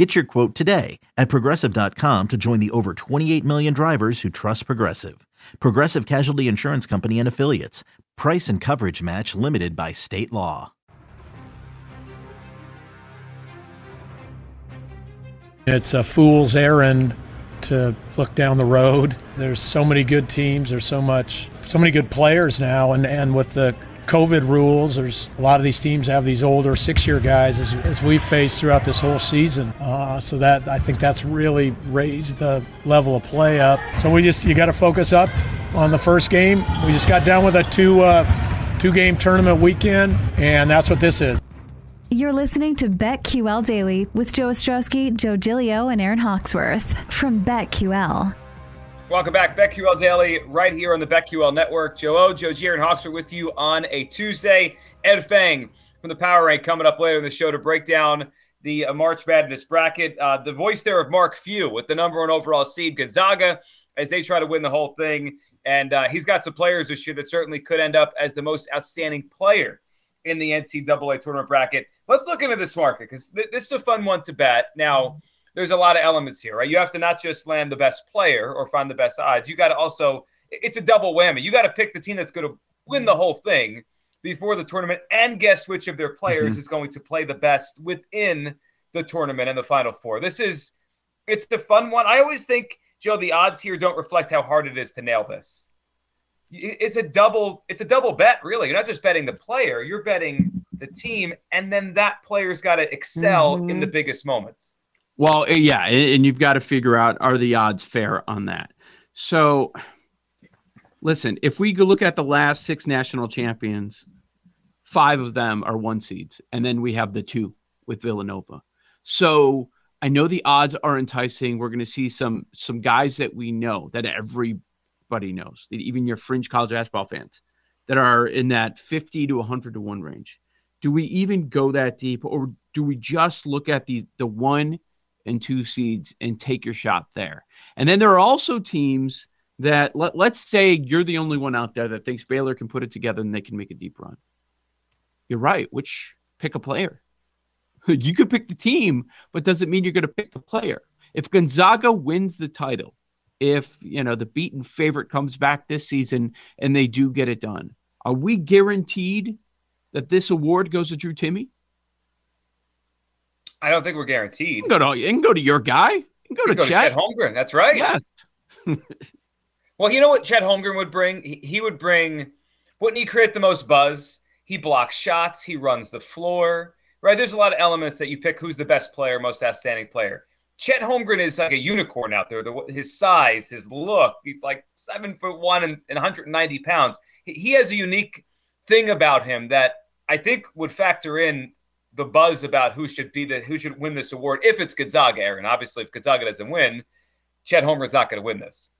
Get your quote today at progressive.com to join the over 28 million drivers who trust Progressive. Progressive Casualty Insurance Company and Affiliates. Price and coverage match limited by state law. It's a fool's errand to look down the road. There's so many good teams, there's so much so many good players now and and with the COVID rules. There's a lot of these teams have these older six-year guys, as, as we've faced throughout this whole season. Uh, so that I think that's really raised the level of play up. So we just you got to focus up on the first game. We just got done with a two uh, two-game tournament weekend, and that's what this is. You're listening to BetQL Daily with Joe Ostrowski, Joe Gilio, and Aaron Hawksworth from BetQL. Welcome back, BetQL Daily, right here on the BetQL Network. Joe O, Joe G, and Hawksworth with you on a Tuesday. Ed Feng from the Power Rank coming up later in the show to break down the uh, March Madness bracket. Uh, the voice there of Mark Few with the number one overall seed Gonzaga as they try to win the whole thing. And uh, he's got some players this year that certainly could end up as the most outstanding player in the NCAA tournament bracket. Let's look into this market because th- this is a fun one to bet. Now, there's a lot of elements here, right? You have to not just land the best player or find the best odds. You got to also, it's a double whammy. You got to pick the team that's going to win the whole thing before the tournament and guess which of their players mm-hmm. is going to play the best within the tournament and the final four. This is, it's the fun one. I always think, Joe, the odds here don't reflect how hard it is to nail this. It's a double, it's a double bet, really. You're not just betting the player, you're betting the team, and then that player's got to excel mm-hmm. in the biggest moments. Well, eh, yeah, and you've got to figure out are the odds fair on that. So, listen, if we look at the last six national champions, five of them are one seeds, and then we have the two with Villanova. So I know the odds are enticing. We're going to see some some guys that we know that everybody knows, that even your fringe college basketball fans, that are in that 50 to 100 to one range. Do we even go that deep, or do we just look at the the one and two seeds and take your shot there. And then there are also teams that let, let's say you're the only one out there that thinks Baylor can put it together and they can make a deep run. You're right. Which pick a player. you could pick the team, but doesn't mean you're going to pick the player. If Gonzaga wins the title, if you know the beaten favorite comes back this season and they do get it done, are we guaranteed that this award goes to Drew Timme? I don't think we're guaranteed. You can go to, you can go to your guy. You can go, you to, go Chet. to Chet Holmgren. That's right. Yes. well, you know what Chet Holmgren would bring? He, he would bring, wouldn't he create the most buzz? He blocks shots. He runs the floor. Right? There's a lot of elements that you pick who's the best player, most outstanding player. Chet Holmgren is like a unicorn out there. The, his size, his look, he's like seven foot one and, and 190 pounds. He, he has a unique thing about him that I think would factor in the buzz about who should be the who should win this award if it's Gonzaga, Aaron. Obviously, if Gonzaga doesn't win, Chet Holmgren's not going to win this.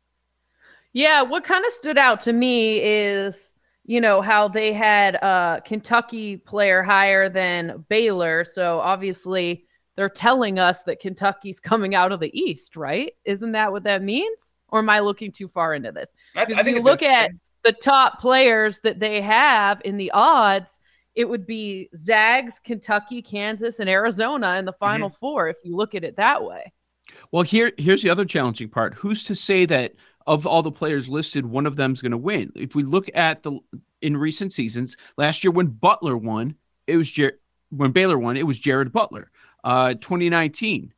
Yeah, what kind of stood out to me is you know how they had a Kentucky player higher than Baylor, so obviously they're telling us that Kentucky's coming out of the East, right? Isn't that what that means? Or am I looking too far into this? I, I think you look at the top players that they have in the odds it would be Zags, Kentucky, Kansas, and Arizona in the Final mm-hmm. Four if you look at it that way. Well, here here's the other challenging part. Who's to say that of all the players listed, one of them's going to win? If we look at the in recent seasons, last year when Butler won, it was Jer- when Baylor won, it was Jared Butler. Uh, 2019,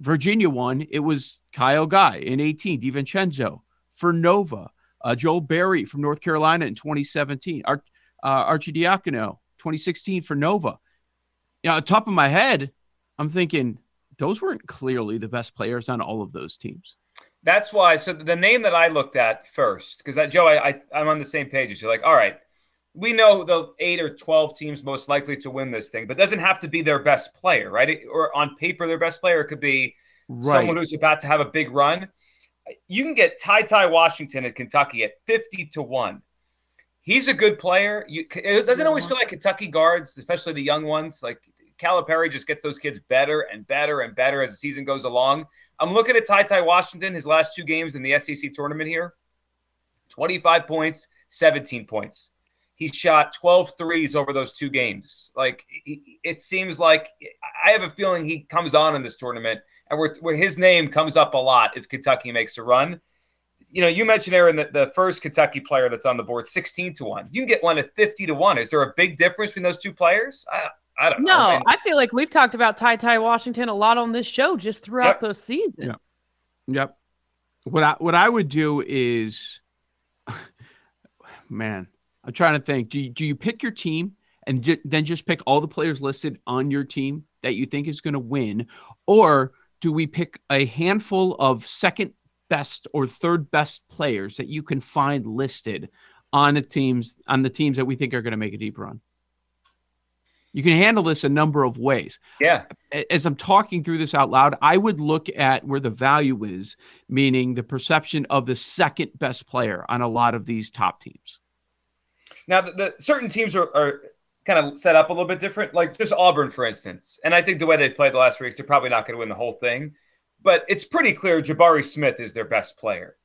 Virginia won, it was Kyle Guy in 18, DiVincenzo for Nova. Uh, Joel Berry from North Carolina in 2017. Ar- uh, Arcidiacono 2016 for Nova. You know, top of my head, I'm thinking those weren't clearly the best players on all of those teams. That's why. So the name that I looked at first, because Joe, I, I I'm on the same page as you. Like, all right, we know the eight or twelve teams most likely to win this thing, but doesn't have to be their best player, right? It, or on paper, their best player could be right. someone who's about to have a big run. You can get Ty Ty Washington at Kentucky at fifty to one. He's a good player. You, it doesn't always feel like Kentucky guards, especially the young ones. Like Calipari just gets those kids better and better and better as the season goes along. I'm looking at Ty Ty Washington, his last two games in the SEC tournament here 25 points, 17 points. He shot 12 threes over those two games. Like it seems like I have a feeling he comes on in this tournament and where, where his name comes up a lot if Kentucky makes a run you know, you mentioned Aaron that the first Kentucky player that's on the board, 16 to 1. You can get one at 50 to 1. Is there a big difference between those two players? I, I don't no, know. No, I feel like we've talked about Ty Ty Washington a lot on this show just throughout yep. the season. Yep. Yep. What I what I would do is man, I'm trying to think. Do you, do you pick your team and j- then just pick all the players listed on your team that you think is going to win or do we pick a handful of second best or third best players that you can find listed on the teams on the teams that we think are going to make a deep run. You can handle this a number of ways. Yeah. As I'm talking through this out loud, I would look at where the value is, meaning the perception of the second best player on a lot of these top teams. Now, the, the certain teams are, are kind of set up a little bit different, like just Auburn, for instance. And I think the way they've played the last weeks, they're probably not going to win the whole thing but it's pretty clear Jabari Smith is their best player.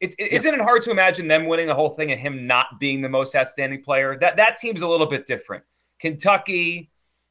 It, it, yeah. Isn't it hard to imagine them winning the whole thing and him not being the most outstanding player? That that team's a little bit different. Kentucky,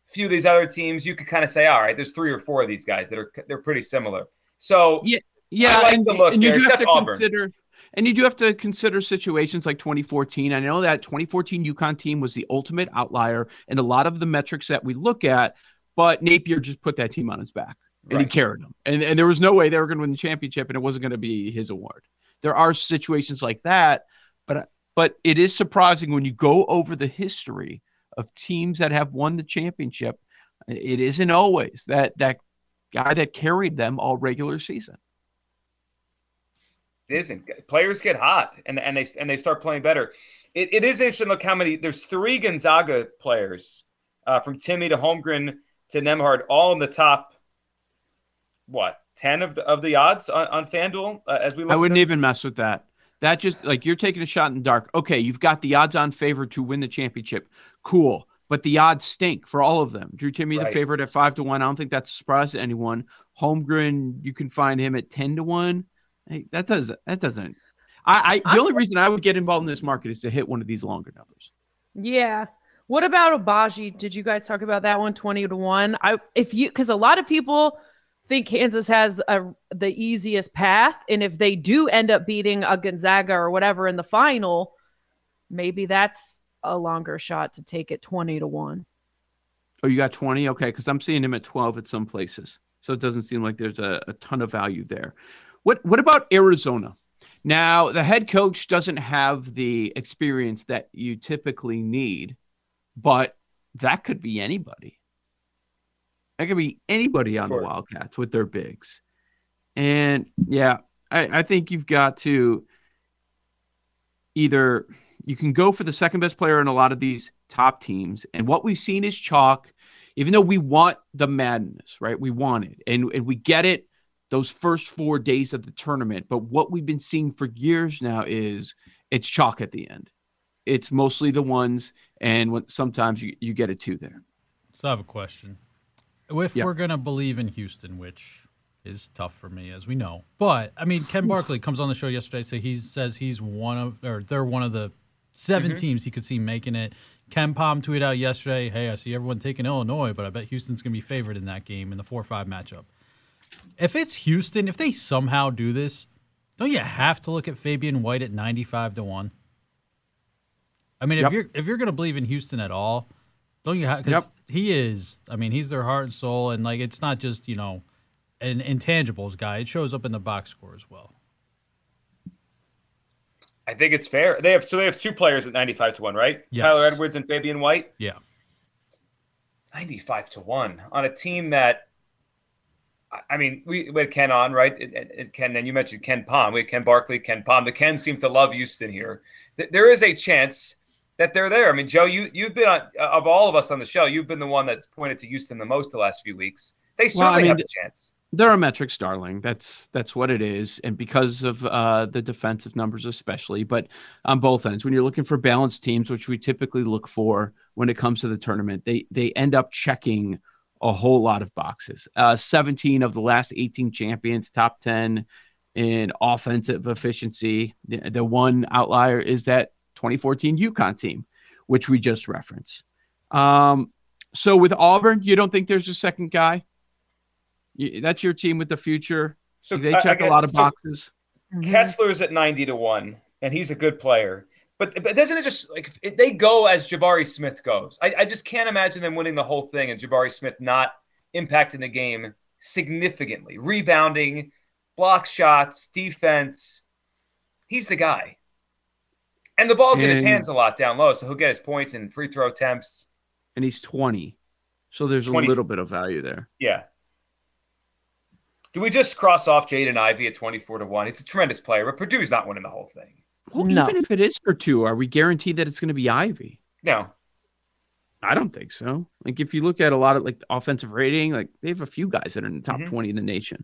a few of these other teams, you could kind of say, all right, there's three or four of these guys that are they're pretty similar. So yeah, yeah, like and, and you do have to Auburn. consider. And you do have to consider situations like 2014. I know that 2014 UConn team was the ultimate outlier in a lot of the metrics that we look at, but Napier just put that team on his back and right. he carried them. And, and there was no way they were going to win the championship, and it wasn't going to be his award. There are situations like that, but but it is surprising when you go over the history of teams that have won the championship. It isn't always that that guy that carried them all regular season. It isn't. Players get hot and, and they and they start playing better. It, it is interesting. Look how many. There's three Gonzaga players, uh, from Timme to Holmgren to Nembhard, all in the top what ten of the of the odds on, on FanDuel uh, as we look. I wouldn't even mess with that. That just like you're taking a shot in the dark. Okay, you've got the odds on favor to win the championship. Cool. But the odds stink for all of them. Drew Timme, right. the favorite at five to one. I don't think that's a surprise to anyone. Holmgren, you can find him at ten to one. Hey, that does that doesn't. I, I the only reason I would get involved in this market is to hit one of these longer numbers. Yeah. What about Agbaji? Did you guys talk about that one? Twenty to one. I if you because a lot of people think Kansas has a, the easiest path. And if they do end up beating a Gonzaga or whatever in the final, maybe that's a longer shot to take it 20 to 1. Oh, you got 20? Okay. Because I'm seeing him at 12 at some places. So it doesn't seem like there's a, a ton of value there. What, what about Arizona? Now, the head coach doesn't have the experience that you typically need, but that could be anybody. That could be anybody on sure. the Wildcats with their bigs. And yeah, I, I think you've got to either you can go for the second best player in a lot of these top teams. And what we've seen is chalk, even though we want the madness, right? We want it and, and we get it those first four days of the tournament. But what we've been seeing for years now is it's chalk at the end. It's mostly the ones, and when, sometimes you, you get a two there. So I have a question. If we're gonna believe in Houston, which is tough for me, as we know, but I mean, Ken Barkley comes on the show yesterday. Say he says he's one of, or they're one of the 7 mm-hmm. teams he could see making it. KenPom tweeted out yesterday, "Hey, I see everyone taking Illinois, but I bet Houston's gonna be favored in that game in the four-five matchup." If it's Houston, if they somehow do this, don't you have to look at Fabian White at ninety-five to one? I mean, yep. if you're if you're gonna believe in Houston at all, don't you have? Because yep. he is. I mean, he's their heart and soul, and like it's not just you know an intangibles guy. It shows up in the box score as well. I think it's fair. They have so they have two players at ninety five to one, right? Yes. Kyler Edwards and Fabian White. Yeah, ninety five to one on a team that. I mean, we, we had Ken on, right? It, it, it Ken, and you mentioned KenPom. We had Ken Barkley, KenPom. The Ken seem to love Houston here. There is a chance that they're there. I mean, Joe, you you've been on of all of us on the show, you've been the one that's pointed to Houston the most the last few weeks. They certainly well, I mean, have a chance. they're a metrics darling. That's that's what it is, and because of uh, the defensive numbers, especially, but on both ends, when you're looking for balanced teams, which we typically look for when it comes to the tournament, they they end up checking a whole lot of boxes. Uh, 17 of the last 18 champions, top 10 in offensive efficiency. The, the one outlier is that 2014 UConn team, which we just referenced. Um, so with Auburn, you don't think there's a second guy? You, that's your team with the future. So they check a lot of so boxes. Kessler's at 90 to 1, and he's a good player. But, but doesn't it just like they go as Jabari Smith goes? I, I just can't imagine them winning the whole thing and Jabari Smith not impacting the game significantly, rebounding, block shots, defense. He's the guy. And the ball's and, in his hands a lot down low, so he'll get his points and free throw attempts. And he's 20. So there's 20. a little bit of value there. Yeah. Do we just cross off Jaden Ivey at 24 to 1? He's a tremendous player, but Purdue's not winning the whole thing. Well, no. even if it is for two, are we guaranteed that it's going to be Ivey? No. I don't think so. Like if you look at a lot of like offensive rating, like they have a few guys that are in the top mm-hmm. 20 in the nation.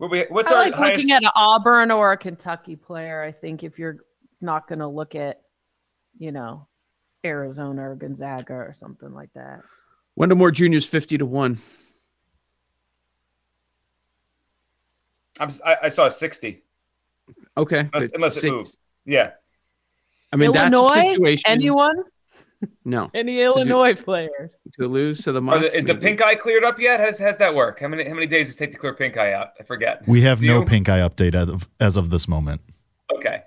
What's I our like highest... looking at an Auburn or a Kentucky player. I think if you're not going to look at, you know, Arizona or Gonzaga or something like that. Wendell Moore Jr. is fifty to one. I'm, I, I saw a sixty. Okay, unless, unless it moves. Yeah. I mean, Illinois? that's a situation. Anyone? No. Any Illinois do, players to lose to the Mocs, the, Is maybe. the pink eye cleared up yet? Has has that work? How many how many days does it take to clear pink eye out? I forget. We have do no you? pink eye update as of, as of this moment. Okay.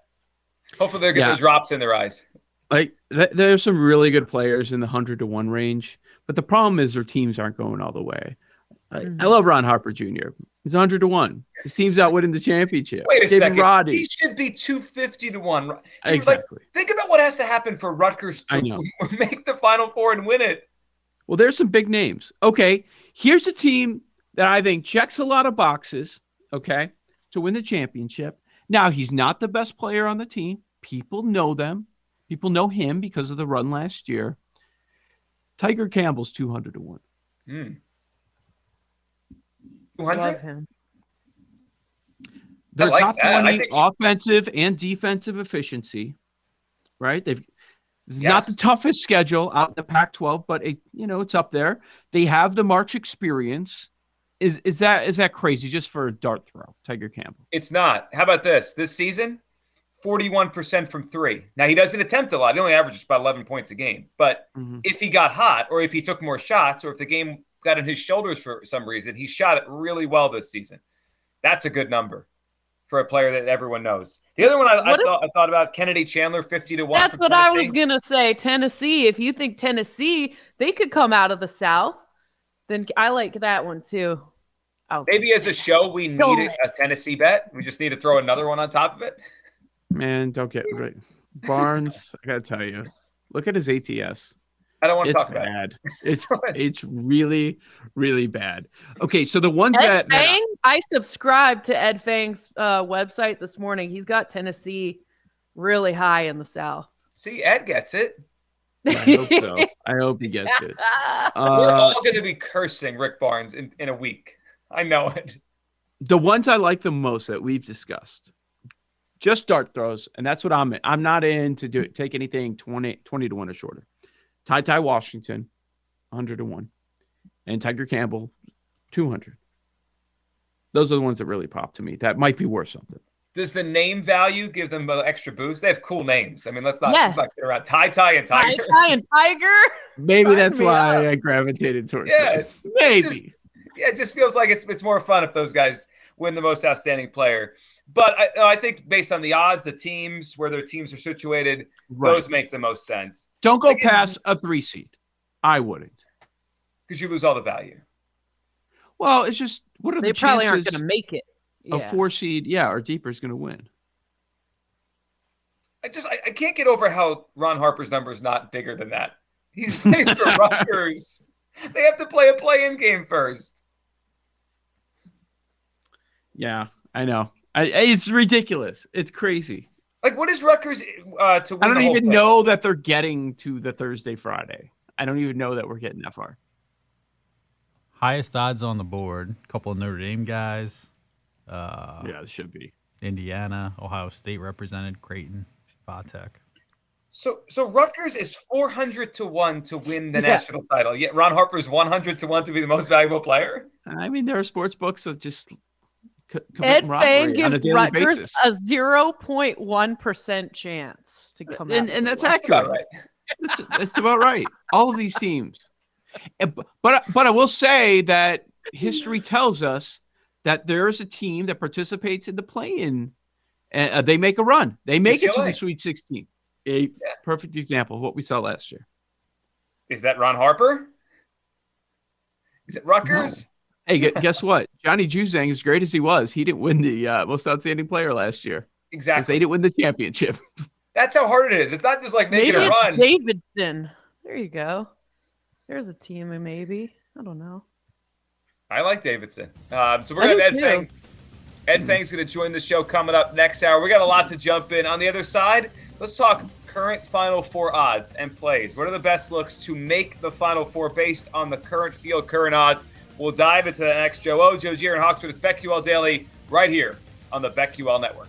Hopefully they're getting yeah. drops in their eyes. Like th- there's some really good players in the hundred to one range, but the problem is their teams aren't going all the way. Mm-hmm. I love Ron Harper Jr. He's 100 to 1. His team's out winning the championship. Wait a David second. Roddy. He should be 250 to 1. Dude, exactly. Like, think about what has to happen for Rutgers to make the Final Four and win it. Well, there's some big names. Okay. Here's a team that I think checks a lot of boxes, okay, to win the championship. Now, he's not the best player on the team. People know them. People know him because of the run last year. Tiger Campbell's 200 to 1. Mm. 200? Love him. They're like top that. 20 think... offensive and defensive efficiency, right? They've yes. not the toughest schedule out in the Pac-12, but it, you know it's up there. They have the March experience. Is is that is that crazy just for a dart throw, Tiger Campbell? It's not. How about this? This season, 41% from three. Now he doesn't attempt a lot. He only averages about 11 points a game. But mm-hmm. if he got hot, or if he took more shots, or if the game got in his shoulders for some reason. He shot it really well this season. That's a good number for a player that everyone knows. The other one I, I, if, thought, I thought about Kennedy Chandler, 50 to 1. That's what Tennessee. I was going to say. Tennessee, if you think Tennessee, they could come out of the South, then I like that one too. Maybe as a show, we need a Tennessee bet. We just need to throw another one on top of it. Man, don't get right. Barnes, I got to tell you, look at his ATS. I don't want to it's talk bad. about it. It's it's really really bad. Okay, so the ones Ed that, Fang, I subscribed to Ed Fang's uh, website this morning. He's got Tennessee really high in the South. See, Ed gets it. I hope so. I hope he gets it. Uh, We're all going to be cursing Rick Barnes in, in a week. I know it. The ones I like the most that we've discussed, just dart throws, and that's what I'm. In. I'm not in to do it. take anything 20, 20 to one or shorter. Ty Ty Washington, 101, and Tiger Campbell, 200. Those are the ones that really pop to me. That might be worth something. Does the name value give them an extra boost? They have cool names. I mean, let's not, yes. let's not get around Ty Ty and Tiger. Ty Ty and Tiger. Maybe that's why up. I gravitated towards yeah, it. Maybe. Just, yeah, it just feels like it's it's more fun if those guys win the most outstanding player. But I, I, think based on the odds, the teams where their teams are situated, right. those make the most sense. Don't go like, past a three seed. I wouldn't. Because you lose all the value. Well, it's just what are they the probably aren't going to make it. a four seed, yeah, or deeper is going to win? I just I, I can't get over how Ron Harper's number is not bigger than that. He's playing for Rutgers. They have to play a play-in game first. Yeah, I know. I, it's ridiculous. It's crazy. Like, what is Rutgers uh, to win? I don't the even thing? know that they're getting to the Thursday Friday. I don't even know that we're getting that far. Highest odds on the board. A couple of Notre Dame guys. Uh, yeah, it should be. Indiana, Ohio State represented, Creighton, Vatek. So, so Rutgers is four hundred to one to win the Yeah. national title. Yet Ron Harper's one hundred to one to be the most valuable player. I mean, there are sports books that just c- Ed robbery Fang on a gives Rutgers basis. a 0.1% chance to come out. and, and that's That's accurate. about right. That's, that's about right. All of these teams, but but I will say that history tells us that there is a team that participates in the play-in, and uh, they make a run. They make it to the Sweet 16. A perfect example of what we saw last year. Is that Ron Harper? Is it Rutgers? Hey, guess what? Johnny Juzang, as great as he was, he didn't win the uh, most outstanding player last year because Exactly. they didn't win the championship. That's how hard it is. It's not just like making Maybe a it's run. Davidson. There you go. There's a team, maybe. I don't know. I like Davidson. Um, so we're gonna do have Ed too. Fang. Ed Fang's gonna join the show coming up next hour. We got a lot to jump in. On the other side, let's talk current Final Four odds and plays. What are the best looks to make the Final Four based on the current field, current odds? We'll dive into the next. Joe O, oh, Joe Gier, and Hawksworth. It's BetQL Daily right here on the BetQL Network.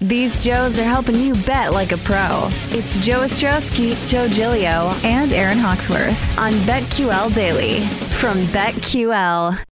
These Joes are helping you bet like a pro. It's Joe Ostrowski, Joe Gilio, and Aaron Hawksworth on BetQL Daily from BetQL.